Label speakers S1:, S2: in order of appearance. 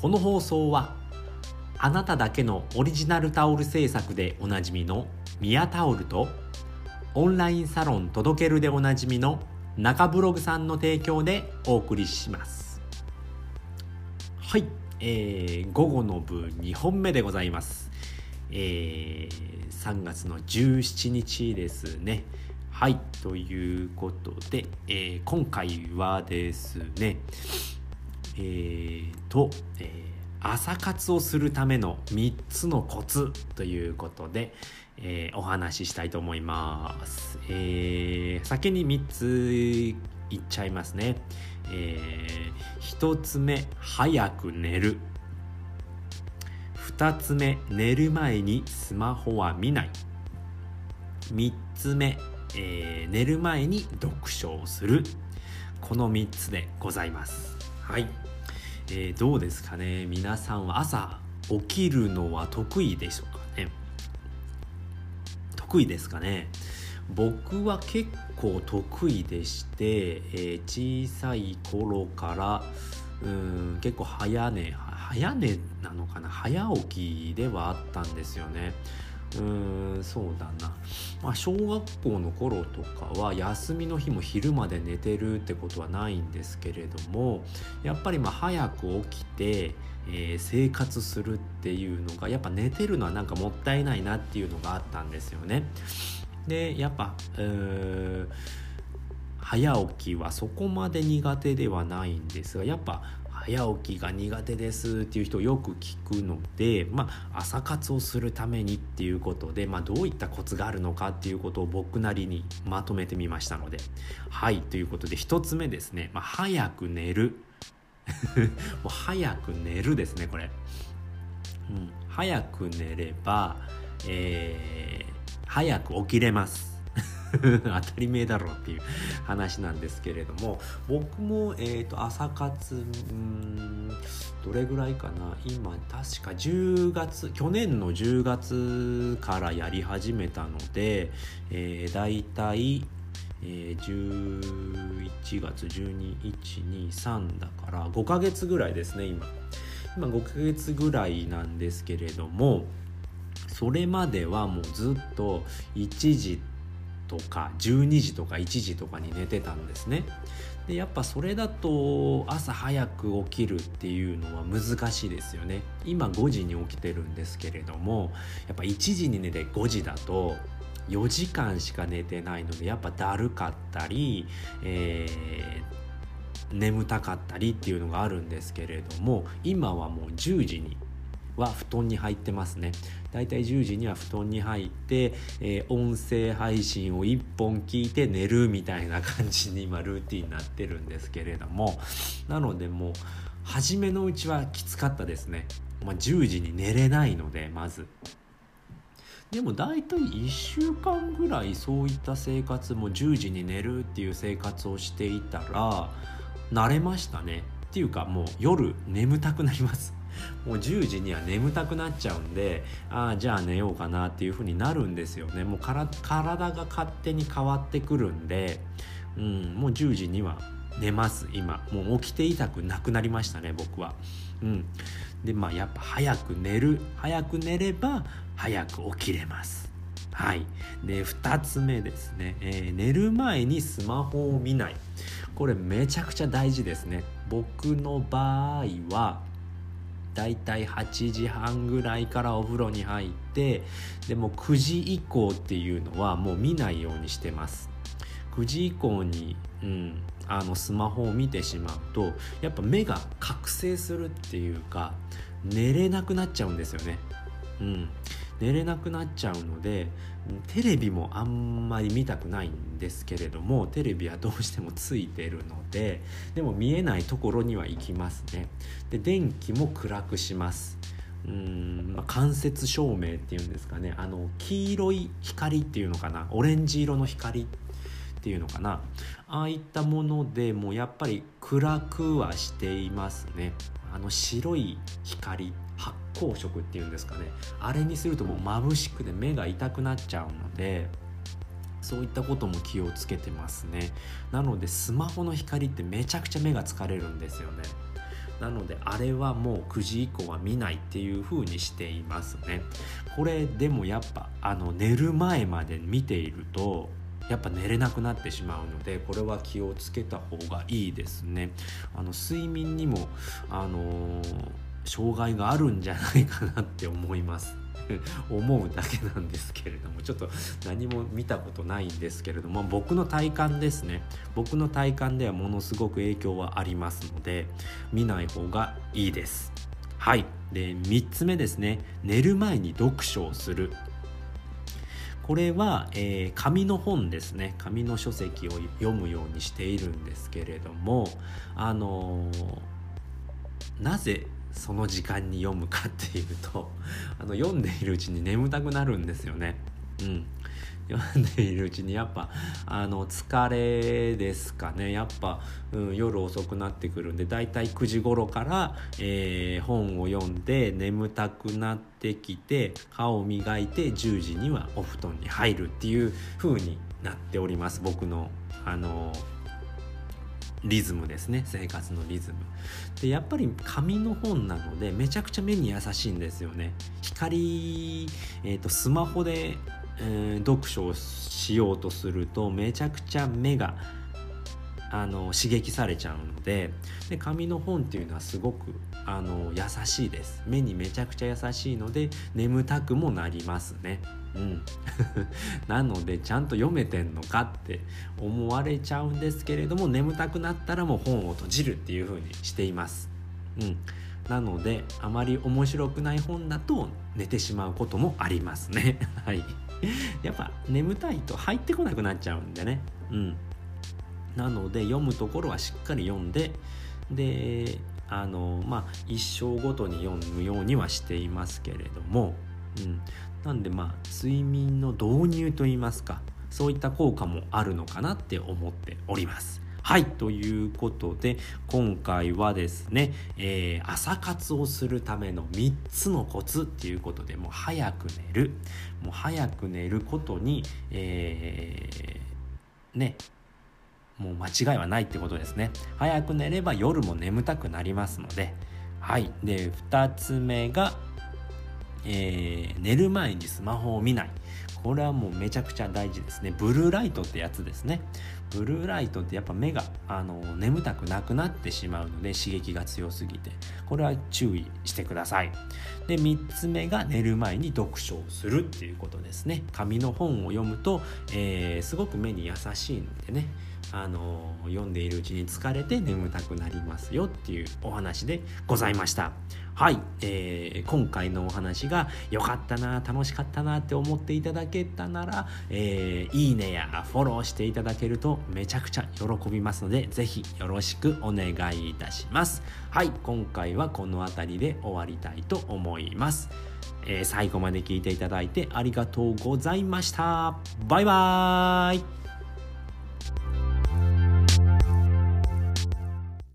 S1: この放送はあなただけのオリジナルタオル制作でおなじみのミヤタオルとオンラインサロン届けるでおなじみの中ブログさんの提供でお送りします。はい、えー、午後の部2本目でございます。えー、3月の17日ですね。はいということで、えー、今回はですねえーと、えー、朝活をするための3つのコツということで、えー、お話ししたいと思います。えー、先に3ついっちゃいますね。えー、1つ目、早く寝る。2つ目、寝る前にスマホは見ない。3つ目、えー、寝る前に読書をする。この3つでございます。はい、えー、どうですかね？皆さんは朝起きるのは得意でしょうかね？得意ですかね？僕は結構得意でして、えー、小さい頃からうん結構早寝早寝なのかな？早起きではあったんですよね。うんそうだな、まあ、小学校の頃とかは休みの日も昼まで寝てるってことはないんですけれどもやっぱりまあ早く起きて、えー、生活するっていうのがやっぱ寝てるのはなんかもったいないなっていうのがあったんですよね。でやっぱ、えー早起きはそこまで苦手ではないんですがやっぱ早起きが苦手ですっていう人をよく聞くので、まあ、朝活をするためにっていうことで、まあ、どういったコツがあるのかっていうことを僕なりにまとめてみましたので。はいということで1つ目ですね、まあ、早く寝る。もう早く寝るですねこれ、うん、早く寝れば、えー、早く起きれます。当たり前だろうっていう話なんですけれども僕も、えーと、朝活うんどれぐらいかな。今確か10月去年の10月からやり始めたので、えー、大体えー、11月12123だから5ヶ月ぐらいですね今。今5ヶ月ぐらいなんですけれどもそれまではもうずっと1時とか12時とか1時とかに寝てたんですね。でやっぱそれだと朝早く起きるっていうのは難しいですよね。今5時に起きてるんですけれどもやっぱ1時に寝て5時だと4時間しか寝てないのでやっぱだるかったり、えー、眠たかったりっていうのがあるんですけれども今はもう10時には布団に入ってますね。だいたい10時には布団に入って、えー、音声配信を1本聞いて寝るみたいな感じに今ルーティンになってるんですけれどもなのでもう初めのうちはきつかったですね、まあ、10時に寝れないのでまず。でも大体1週間ぐらいそういった生活も10時に寝るっていう生活をしていたら慣れましたね。っていうかもう夜眠たくなります。もう10時には眠たくなっちゃうんでああじゃあ寝ようかなっていう風になるんですよね。もう体が勝手に変わってくるんで、うん、もう10時には寝ます今。もう起きていたくなくなりましたね僕は。うん、でまあやっぱ早く寝る早く寝れば早く起きれます。はい、で2つ目ですね、えー、寝る前にスマホを見ない。これめちゃくちゃ大事ですね。僕の場合はだいたい8時半ぐらいからお風呂に入ってでも9時以降っていうのはもう見ないようにしてます。9時以降に、うん、あのスマホを見てしまうとやっぱ目が覚醒するっていうか寝れなくなっちゃうんですよね。うん。寝れなくなっちゃうのでテレビもあんまり見たくないんですけれどもテレビはどうしてもついてるのででも見えないところには行きますね。で電気も暗くします。うん、まあ、間接照明っていうんですかね。あの黄色い光っていうのかな。オレンジ色の光っていうのかな。ああいったものでもやっぱり暗くはしていますね。あの白い光発光色っていうんですかね。あれにするともう眩しくて目が痛くなっちゃうのでそういったことも気をつけてますね。なのでスマホの光ってめちゃくちゃ目が疲れるんですよね。なのであれはもう9時以降は見ないっていう風にしていますね。これでもやっぱあの寝る前まで見ているとやっぱ寝れなくなってしまうのでこれは気をつけた方がいいですね。あの睡眠にもあのー、障害があるんじゃないかなって思います。思うだけなんですけれどもちょっと何も見たことないんですけれども僕の体感ですね。僕の体感ではものすごく影響はありますので見ない方がいいです。はい。で3つ目ですね。寝る前に読書をする。これは、えー、紙の本ですね。紙の書籍を読むようにしているんですけれどもあのー、なぜその時間に読むかっていうと あの読んでいるうちに眠たくなるんですよね。うん、読んでいるうちにやっぱあの疲れですかね。やっぱ、うん、夜遅くなってくるんでだいたい9時頃から、えー、本を読んで眠たくなってきて歯を磨いて10時にはお布団に入るっていう風になっております。僕のあのリズムですね。生活のリズム。でやっぱり紙の本なのでめちゃくちゃ目に優しいんですよね。光、えーと、スマホで、えー、読書をしようとするとめちゃくちゃ目があの刺激されちゃうのでで紙の本っていうのはすごくあの優しいです。目にめちゃくちゃ優しいので眠たくもなりますね。うん。なのでちゃんと読めてんのかって思われちゃうんですけれども眠たくなったらもう本を閉じるっていう風にしています。うん。なのであまり面白くない本だと寝てしまうこともありますね。はい。やっぱ眠たいと入ってこなくなっちゃうんでね。うん。なので読むところはしっかり読んでであのまあ一生ごとに読むようにはしていますけれども、うん、なんでまあ睡眠の導入といいますかそういった効果もあるのかなって思っております。はいということで今回はですね、えー、朝活をするための3つのコツっていうことでもう早く寝るもう早く寝ることに、えー、ねもう間違いはないってことですね早く寝れば夜も眠たくなりますのではいで2つ目が、えー、寝る前にスマホを見ない。これはもうめちゃくちゃ大事ですね。ブルーライトってやつですね。ブルーライトってやっぱ目があの眠たくなくなってしまうので刺激が強すぎて。これは注意してください。で3つ目が寝る前に読書をするっていうことですね。紙の本を読むと、えー、すごく目に優しいのでね。あの読んでいるうちに疲れて眠たくなりますよっていうお話でございました。はい、えー、今回のお話が良かったな楽しかったなって思っていただけたなら、えー、いいねやフォローしていただけるとめちゃくちゃ喜びますので是非よろしくお願いいたします。はい。今回はこの辺りで終わりたいと思います。えー、最後まで聞いていただいてありがとうございました。バイバーイ。